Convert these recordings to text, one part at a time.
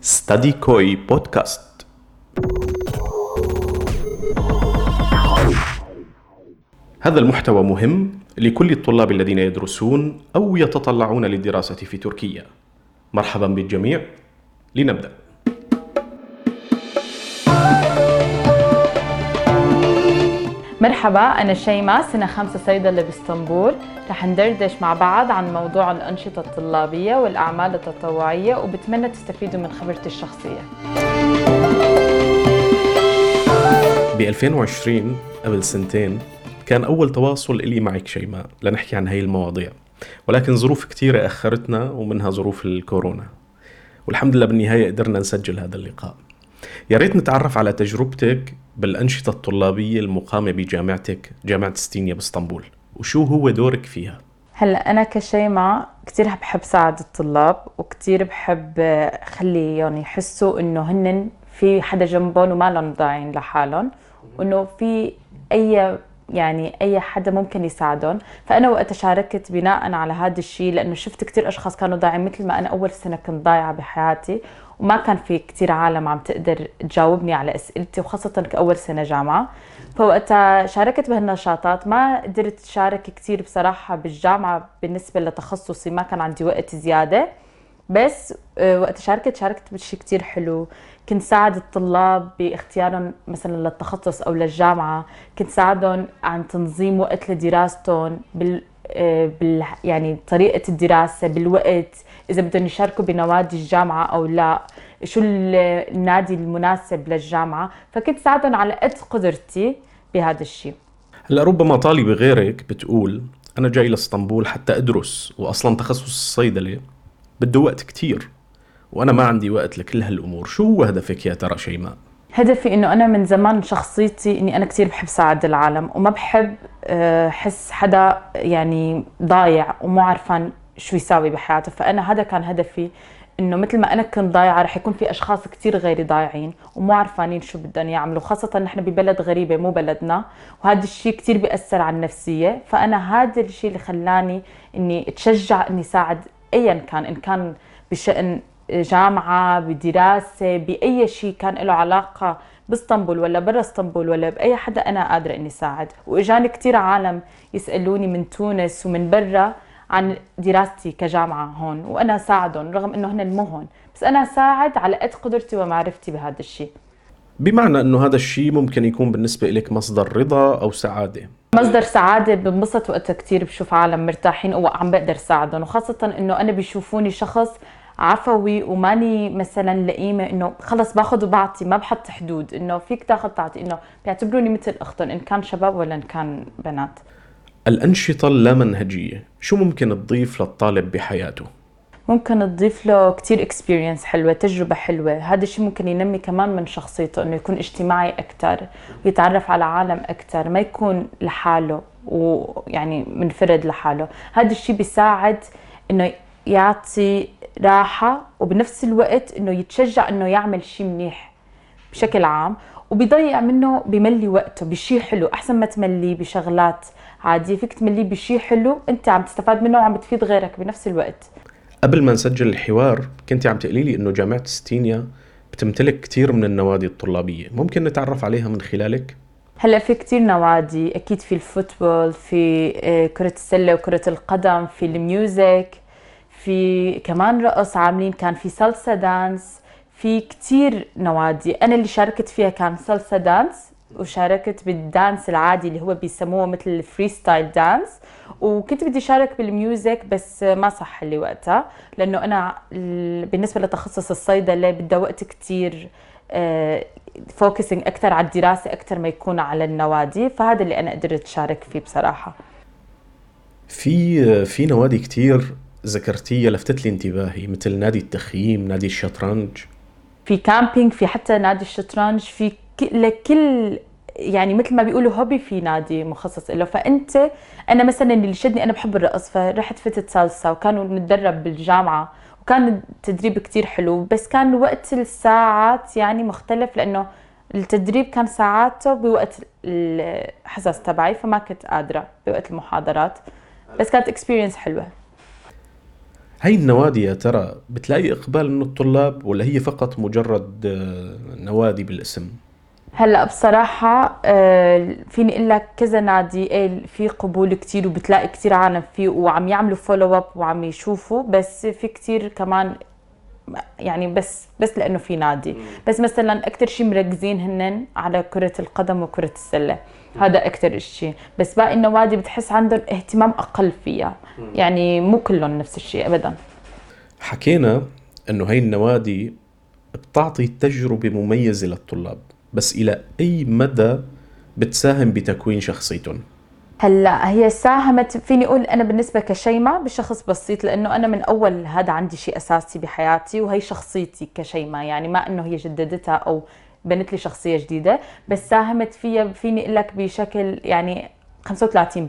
ستادي كوي بودكاست هذا المحتوى مهم لكل الطلاب الذين يدرسون أو يتطلعون للدراسة في تركيا. مرحبا بالجميع. لنبدأ. مرحبا أنا شيماء سنة خمسة صيدلة بإسطنبول. رح ندردش مع بعض عن موضوع الأنشطة الطلابية والأعمال التطوعية وبتمنى تستفيدوا من خبرتي الشخصية. ب 2020 قبل سنتين كان أول تواصل إلي معك شيماء لنحكي عن هاي المواضيع ولكن ظروف كثيرة أخرتنا ومنها ظروف الكورونا. والحمد لله بالنهاية قدرنا نسجل هذا اللقاء. يا ريت نتعرف على تجربتك بالأنشطة الطلابية المقامة بجامعتك جامعة ستينيا باسطنبول وشو هو دورك فيها؟ هلا أنا كشيماء كثير بحب ساعد الطلاب وكثير بحب خلي يعني يحسوا إنه هن في حدا جنبهم وما لهم ضايعين لحالهم وإنه في أي يعني أي حدا ممكن يساعدهم. فأنا وقت شاركت بناء على هذا الشيء لأنه شفت كثير أشخاص كانوا ضايعين مثل ما أنا أول سنة كنت ضايعة بحياتي وما كان في كثير عالم عم تقدر تجاوبني على أسئلتي وخاصة كأول سنة جامعة. فوقتها شاركت بهالنشاطات ما قدرت شارك كثير بصراحة بالجامعة بالنسبة لتخصصي ما كان عندي وقت زيادة. بس آه، وقت شاركت شاركت بشيء كتير حلو. كنت ساعد الطلاب باختيارهم مثلا للتخصص أو للجامعة. كنت ساعدهم عن تنظيم وقت لدراستهم بال آه، بال يعني طريقة الدراسة بالوقت إذا بدهم يشاركوا بنوادي الجامعة أو لا شو النادي المناسب للجامعة. فكنت ساعدهم على قد قدرتي بهذا الشيء هلأ ربما طالبه غيرك بتقول أنا جاي لإسطنبول حتى أدرس واصلا تخصص الصيدله بده وقت كتير وأنا ما عندي وقت لكل هالأمور. شو هو هدفك يا ترى شيماء؟ هدفي إنه أنا من زمان شخصيتي إني أنا كثير بحب ساعد العالم وما بحب آه، حس حدا يعني ضايع ومو عارفان شو يساوي بحياته. فأنا هذا كان هدفي إنه مثل ما أنا كنت ضايعة رح يكون في أشخاص كثير غيري ضايعين ومو عارفانين شو بدهم يعملوا خاصة نحن ببلد غريبة مو بلدنا وهذا الشيء كثير بيأثر على النفسية. فأنا هذا الشيء اللي خلاني إني اتشجع إني ساعد ايا كان إن كان بشأن جامعة بدراسة بأي شيء كان له علاقة بإسطنبول ولا برا إسطنبول ولا بأي حدا أنا قادرة إني ساعد. وإجاني كثير عالم يسألوني من تونس ومن برا عن دراستي كجامعة هون وأنا ساعدهم رغم إنه هن مو هون. بس أنا ساعد على قد قدرتي ومعرفتي بهذا الشيء. بمعنى إنه هذا الشيء ممكن يكون بالنسبة لك مصدر رضا أو سعادة؟ مصدر سعادة بنبسط وقتها كثير بشوف عالم مرتاحين وعم بقدر ساعدهم وخاصة إنه أنا بيشوفوني شخص عفوي وماني مثلا لئيمة إنه خلص باخذ وبعطي ما بحط حدود إنه فيك تاخذ تعطي إنه بيعتبروني مثل اختهم إن كان شباب ولا إن كان بنات. الأنشطة اللامنهجية شو ممكن تضيف للطالب بحياته؟ ممكن تضيف له كثير اكسبيرينس حلوة تجربة حلوة. هذا الشيء ممكن ينمي كمان من شخصيته إنه يكون اجتماعي أكثر ويتعرف على عالم أكثر ما يكون لحاله ويعني منفرد لحاله. هذا الشيء بيساعد إنه يعطي راحة وبنفس الوقت إنه يتشجع إنه يعمل شيء منيح بشكل عام وبيضيع منه بملي وقته بشيء حلو. أحسن ما تمليه بشغلات عادية فيك تمليه بشيء حلو أنت عم تستفاد منه وعم بتفيد غيرك بنفس الوقت. قبل ما نسجل الحوار كنت عم تقولي لي إنه جامعة ستينيا بتمتلك كثير من النوادي الطلابية. ممكن نتعرف عليها من خلالك؟ هلأ في كثير نوادي. أكيد في ال football في آه، كرة السلة وكرة القدم في ال music في كمان رقص عاملين كان في salsa dance في كتير نوادي. أنا اللي شاركت فيها كان salsa dance وشاركت بال dance العادي اللي هو بيسموه مثل ال freestyle dance وكنت بدي شارك بال music بس ما صح لي وقتها لأنه أنا بالنسبة لتخصص الصيدلة بدها وقت كثير focusing أكثر على الدراسة أكثر ما يكون على النوادي. فهذا اللي أنا قدرت أشارك فيه بصراحة. في في نوادي كثير ذكرتيها لفتت لي انتباهي مثل نادي التخييم نادي الشطرنج. في camping في حتى نادي الشطرنج في لكل يعني مثل ما بيقولوا hobby في نادي مخصص له. فأنت أنا مثلا اللي شدني أنا بحب الرقص فرحت فتت سالسا وكانوا نتدرب بالجامعة وكان التدريب كتير حلو. بس كان وقت الساعات يعني مختلف لأنه التدريب كان ساعاته بوقت الحصص تبعي فما كنت قادرة بوقت المحاضرات. بس كانت اكسبيرينس حلوة. هاي النوادي يا ترى بتلاقي إقبال من الطلاب ولا هي فقط مجرد آه، نوادي بالاسم؟ هلا بصراحة آه، فيني أقول لك كذا نادي إيه، في قبول كتير وبتلاقي كتير عالم فيه وعم يعملوا follow up وعم يشوفوا بس في كتير كمان يعني بس بس لأنه في نادي. بس مثلا أكثر شيء مركزين هن على كرة القدم وكرة السلة. هذا أكثر شيء بس باقي النوادي بتحس عندهم اهتمام أقل فيها. يعني مو كلهم نفس الشيء ابدا. حكينا إنه هاي النوادي بتعطي تجربة مميزة للطلاب. بس إلى أي مدى بتساهم بتكوين شخصيتهم هلأ هي ساهمت فيني أقول أنا بالنسبة كشيماء بشخص بسيط لأنه أنا من أول هذا عندي شيء أساسي بحياتي وهي شخصيتي كشيماء يعني ما إنه هي جددتها أو بنت لي شخصية جديدة بس ساهمت فيها فيني أقول لك بشكل يعني 35%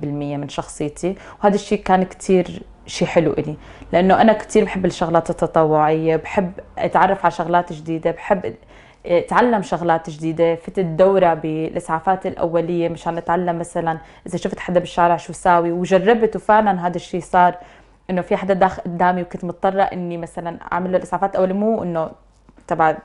من شخصيتي وهذا الشيء كان كثير شيء حلو إلي لأنه أنا كثير بحب الشغلات التطوعية بحب أتعرف على شغلات جديدة بحب اتعلم شغلات جديدة فتت دورة بالإسعافات الأولية مشان نتعلم مثلا إذا شفت حدا بالشارع شو ساوي وجربت وفعلا هذا الشيء صار إنه في حدا داخل قدامي وكنت مضطرة إني مثلا أعمل له الإسعافات الاوليه مو إنه تبع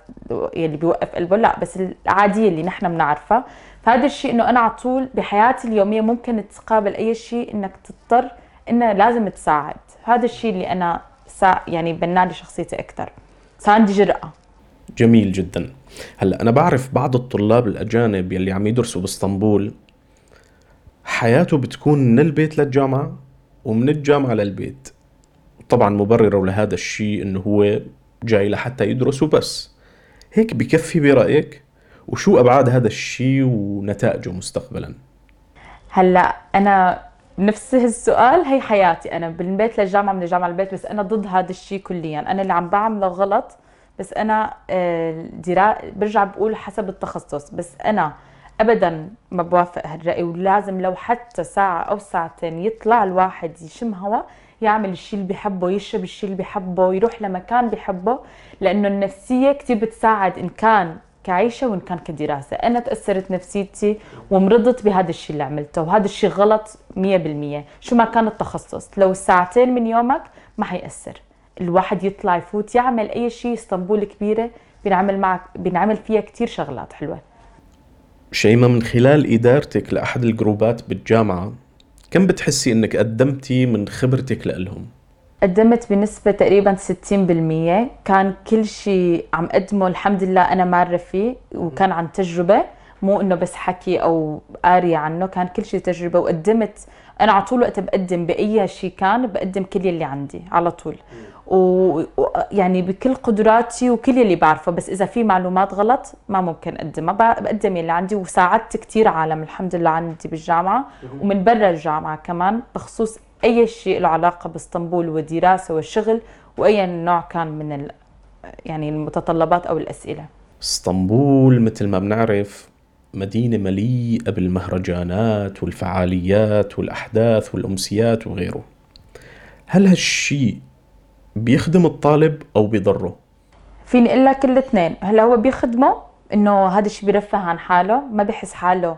يلي بيوقف قلبه لا بس العادية اللي نحن بنعرفها. فهذا الشيء إنه أنا على طول بحياتي اليومية ممكن تقابل أي شيء إنك تضطر إنه لازم تساعد. هذا الشيء اللي أنا سا يعني بنى شخصيتي أكثر صار عندي جرأة. جميل جدا. هلأ أنا بعرف بعض الطلاب الأجانب يلي عم يدرسوا بإسطنبول حياته بتكون من البيت للجامعة ومن الجامعة للبيت. طبعا مبررة لهذا الشيء إنه هو جاي لحتى يدرس وبس. هيك بكفي برأيك؟ وشو أبعاد هذا الشيء ونتائجه مستقبلا؟ هلأ أنا نفس السؤال هي حياتي. أنا من البيت للجامعة من الجامعة للبيت بس أنا ضد هذا الشيء كليا. أنا اللي عم بعمله غلط. بس أنا آه، درا برجع بقول حسب التخصص بس أنا ابدا ما بوافق هالرأي ولازم لو حتى ساعة أو ساعتين يطلع الواحد يشم هواء يعمل الشيء اللي بيحبه يشرب الشيء اللي بيحبه يروح لمكان بيحبه لأنه النفسية كثير بتساعد إن كان كعيشة وإن كان كدراسة. أنا تأثرت نفسيتي ومرضت بهذا الشيء اللي عملته وهذا الشيء غلط مية بالمية. شو ما كان التخصص لو ساعتين من يومك ما حيأثر. الواحد يطلع يفوت يعمل أي شيء إسطنبول كبيرة بنعمل معك بنعمل فيها كثير شغلات حلوة. شيماء من خلال إدارتك لأحد الجروبات بالجامعة كم بتحسي إنك قدمتي من خبرتك لهم قدمت بنسبة تقريبا 60% كان كل شيء عم قدمه الحمد لله أنا مارة فيه وكان عن تجربة مو إنه بس حكي أو قارية عنه كان كل شيء تجربة. وقدمت أنا على طول وقت بقدم بأي شيء كان بقدم كل اللي عندي على طول. ويعني بكل قدراتي وكل اللي بعرفه بس إذا في معلومات غلط ما ممكن أقدمها. بقدم اللي عندي وساعدت كثير عالم الحمد لله عندي بالجامعة ومن برا الجامعة كمان بخصوص أي شيء له علاقة بإسطنبول والدراسه والشغل وأي نوع كان من ال يعني المتطلبات أو الأسئلة. إسطنبول مثل ما بنعرف مدينة مليئة بالمهرجانات والفعاليات والأحداث والأمسيات وغيره. هل هالشيء بيخدم الطالب أو بيضره؟ فيني أقول لك الاثنين. هلا هو بيخدمه إنه هذا الشيء بيرفه عن حاله. ما بحس حاله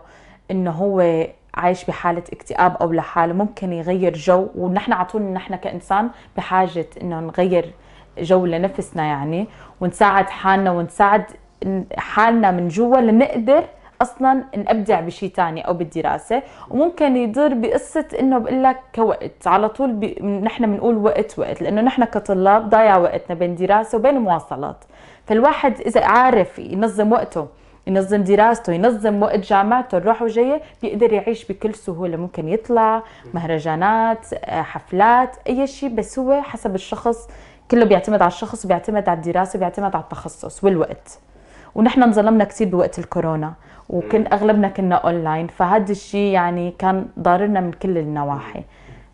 إنه هو عايش بحالة اكتئاب أو لحاله ممكن يغير جو ونحن على طول نحن كإنسان بحاجة إنه نغير جو لنفسنا يعني ونساعد حالنا ونساعد حالنا من جوا لنقدر أصلا نبدع بشيء ثاني أو بالدراسه وممكن يضر بقصة إنه بقول لك كوقت على طول بي... نحن بنقول وقت وقت لأنه نحن كطلاب ضايع وقتنا بين دراسة وبين مواصلات. فالواحد إذا عارف ينظم وقته ينظم دراسته ينظم وقت جامعته الروح وجاية بيقدر يعيش بكل سهولة. ممكن يطلع مهرجانات حفلات أي شيء بس هو حسب الشخص كله بيعتمد على الشخص بيعتمد على الدراسة بيعتمد على التخصص والوقت. ونحن انظلمنا كثير بوقت الكورونا وكن أغلبنا كنا اونلاين فهذا الشيء يعني كان ضارنا من كل النواحي.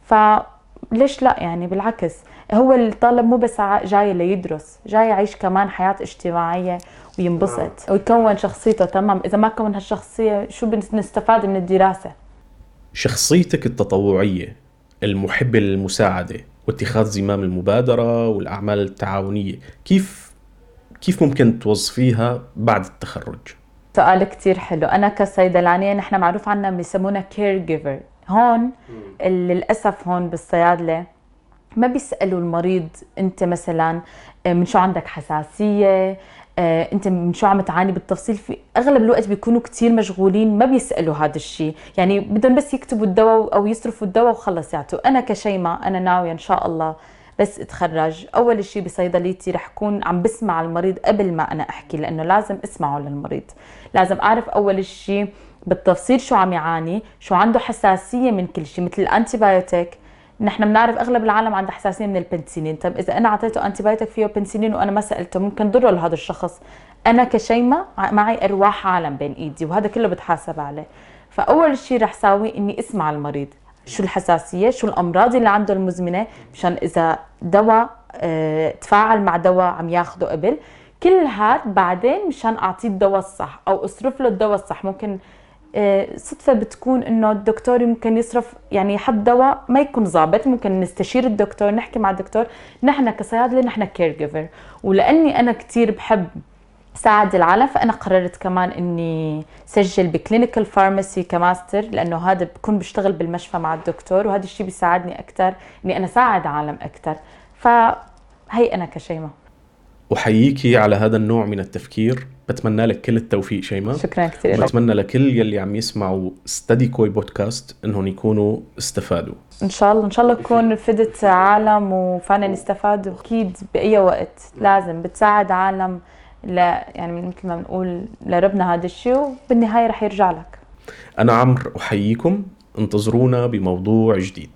فليش لا؟ يعني بالعكس هو الطالب مو بس جاي ليدرس جاي يعيش كمان حياة اجتماعية وينبسط ويكون شخصيته تمام. إذا ما كون هالشخصية شو بنستفاد من الدراسة؟ شخصيتك التطوعية المحبة للمساعدة واتخاذ زمام المبادرة والأعمال التعاونية كيف كيف ممكن توظفيها بعد التخرج؟ سؤال كتير حلو. أنا كصيدلانية نحن معروف عنا بيسمونا كير جيفر هون للأسف هون بالصيادلة ما بيسألوا المريض أنت مثلا آه، من شو عندك حساسية؟ آه، أنت من شو عم تعاني بالتفصيل؟ في أغلب الوقت بيكونوا كتير مشغولين ما بيسألوا هذا الشيء يعني بدهم بس يكتبوا الدواء أو يصرفوا الدواء وخلص يعطوا. أنا كشيماء أنا ناوية إن شاء الله بس اتخرج. أول شيء بصيدليتي رح كون عم بسمع المريض قبل ما أنا أحكي لأنه لازم أسمعه للمريض. لازم أعرف أول شيء بالتفصيل شو عم يعاني شو عنده حساسية من كل شيء مثل ال antibiotic نحن بنعرف أغلب العالم عنده حساسية من البنسلين طيب إذا أنا أعطيته antibiotic فيه بنسلين وأنا ما سألته ممكن ضره لهذا الشخص. أنا كشيمة معي أرواح عالم بين إيدي وهذا كله بتحاسب عليه. فأول شيء رح ساوي إني أسمع المريض. شو الحساسية شو الأمراض اللي عنده المزمنة مشان إذا دواء آه تفاعل مع دواء عم ياخده قبل. كل هاد بعدين مشان أعطيه الدواء الصح أو أصرف له الدواء الصح. ممكن آه صدفة بتكون إنه الدكتور يمكن يصرف يعني يحط دواء ما يكون ظابط. ممكن نستشير الدكتور نحكي مع الدكتور. نحن كصيادلة نحن care giver ولأني أنا كثير بحب ساعد العالم فانا قررت كمان إني سجل ب clinical pharmacy ك master لأنه هذا بكون بشتغل بالمشفى مع الدكتور وهذا الشيء بيساعدني أكثر إني أنا ساعد عالم أكثر فهي أنا كشيماء أحييكي على هذا النوع من التفكير. بتمنى لك كل التوفيق شيماء. شكرا كثير بتمنى لكل يلي عم يسمعوا ستدي كوي بودكاست إنهم يكونوا استفادوا. إن شاء الله إن شاء الله تكون فدت عالم وفعلا استفادوا. أكيد بأي وقت لازم بتساعد عالم لا يعني مثل ما بنقول لربنا هذا الشيء وبالنهاية رح يرجع لك. أنا عمرو أحييكم. انتظرونا بموضوع جديد.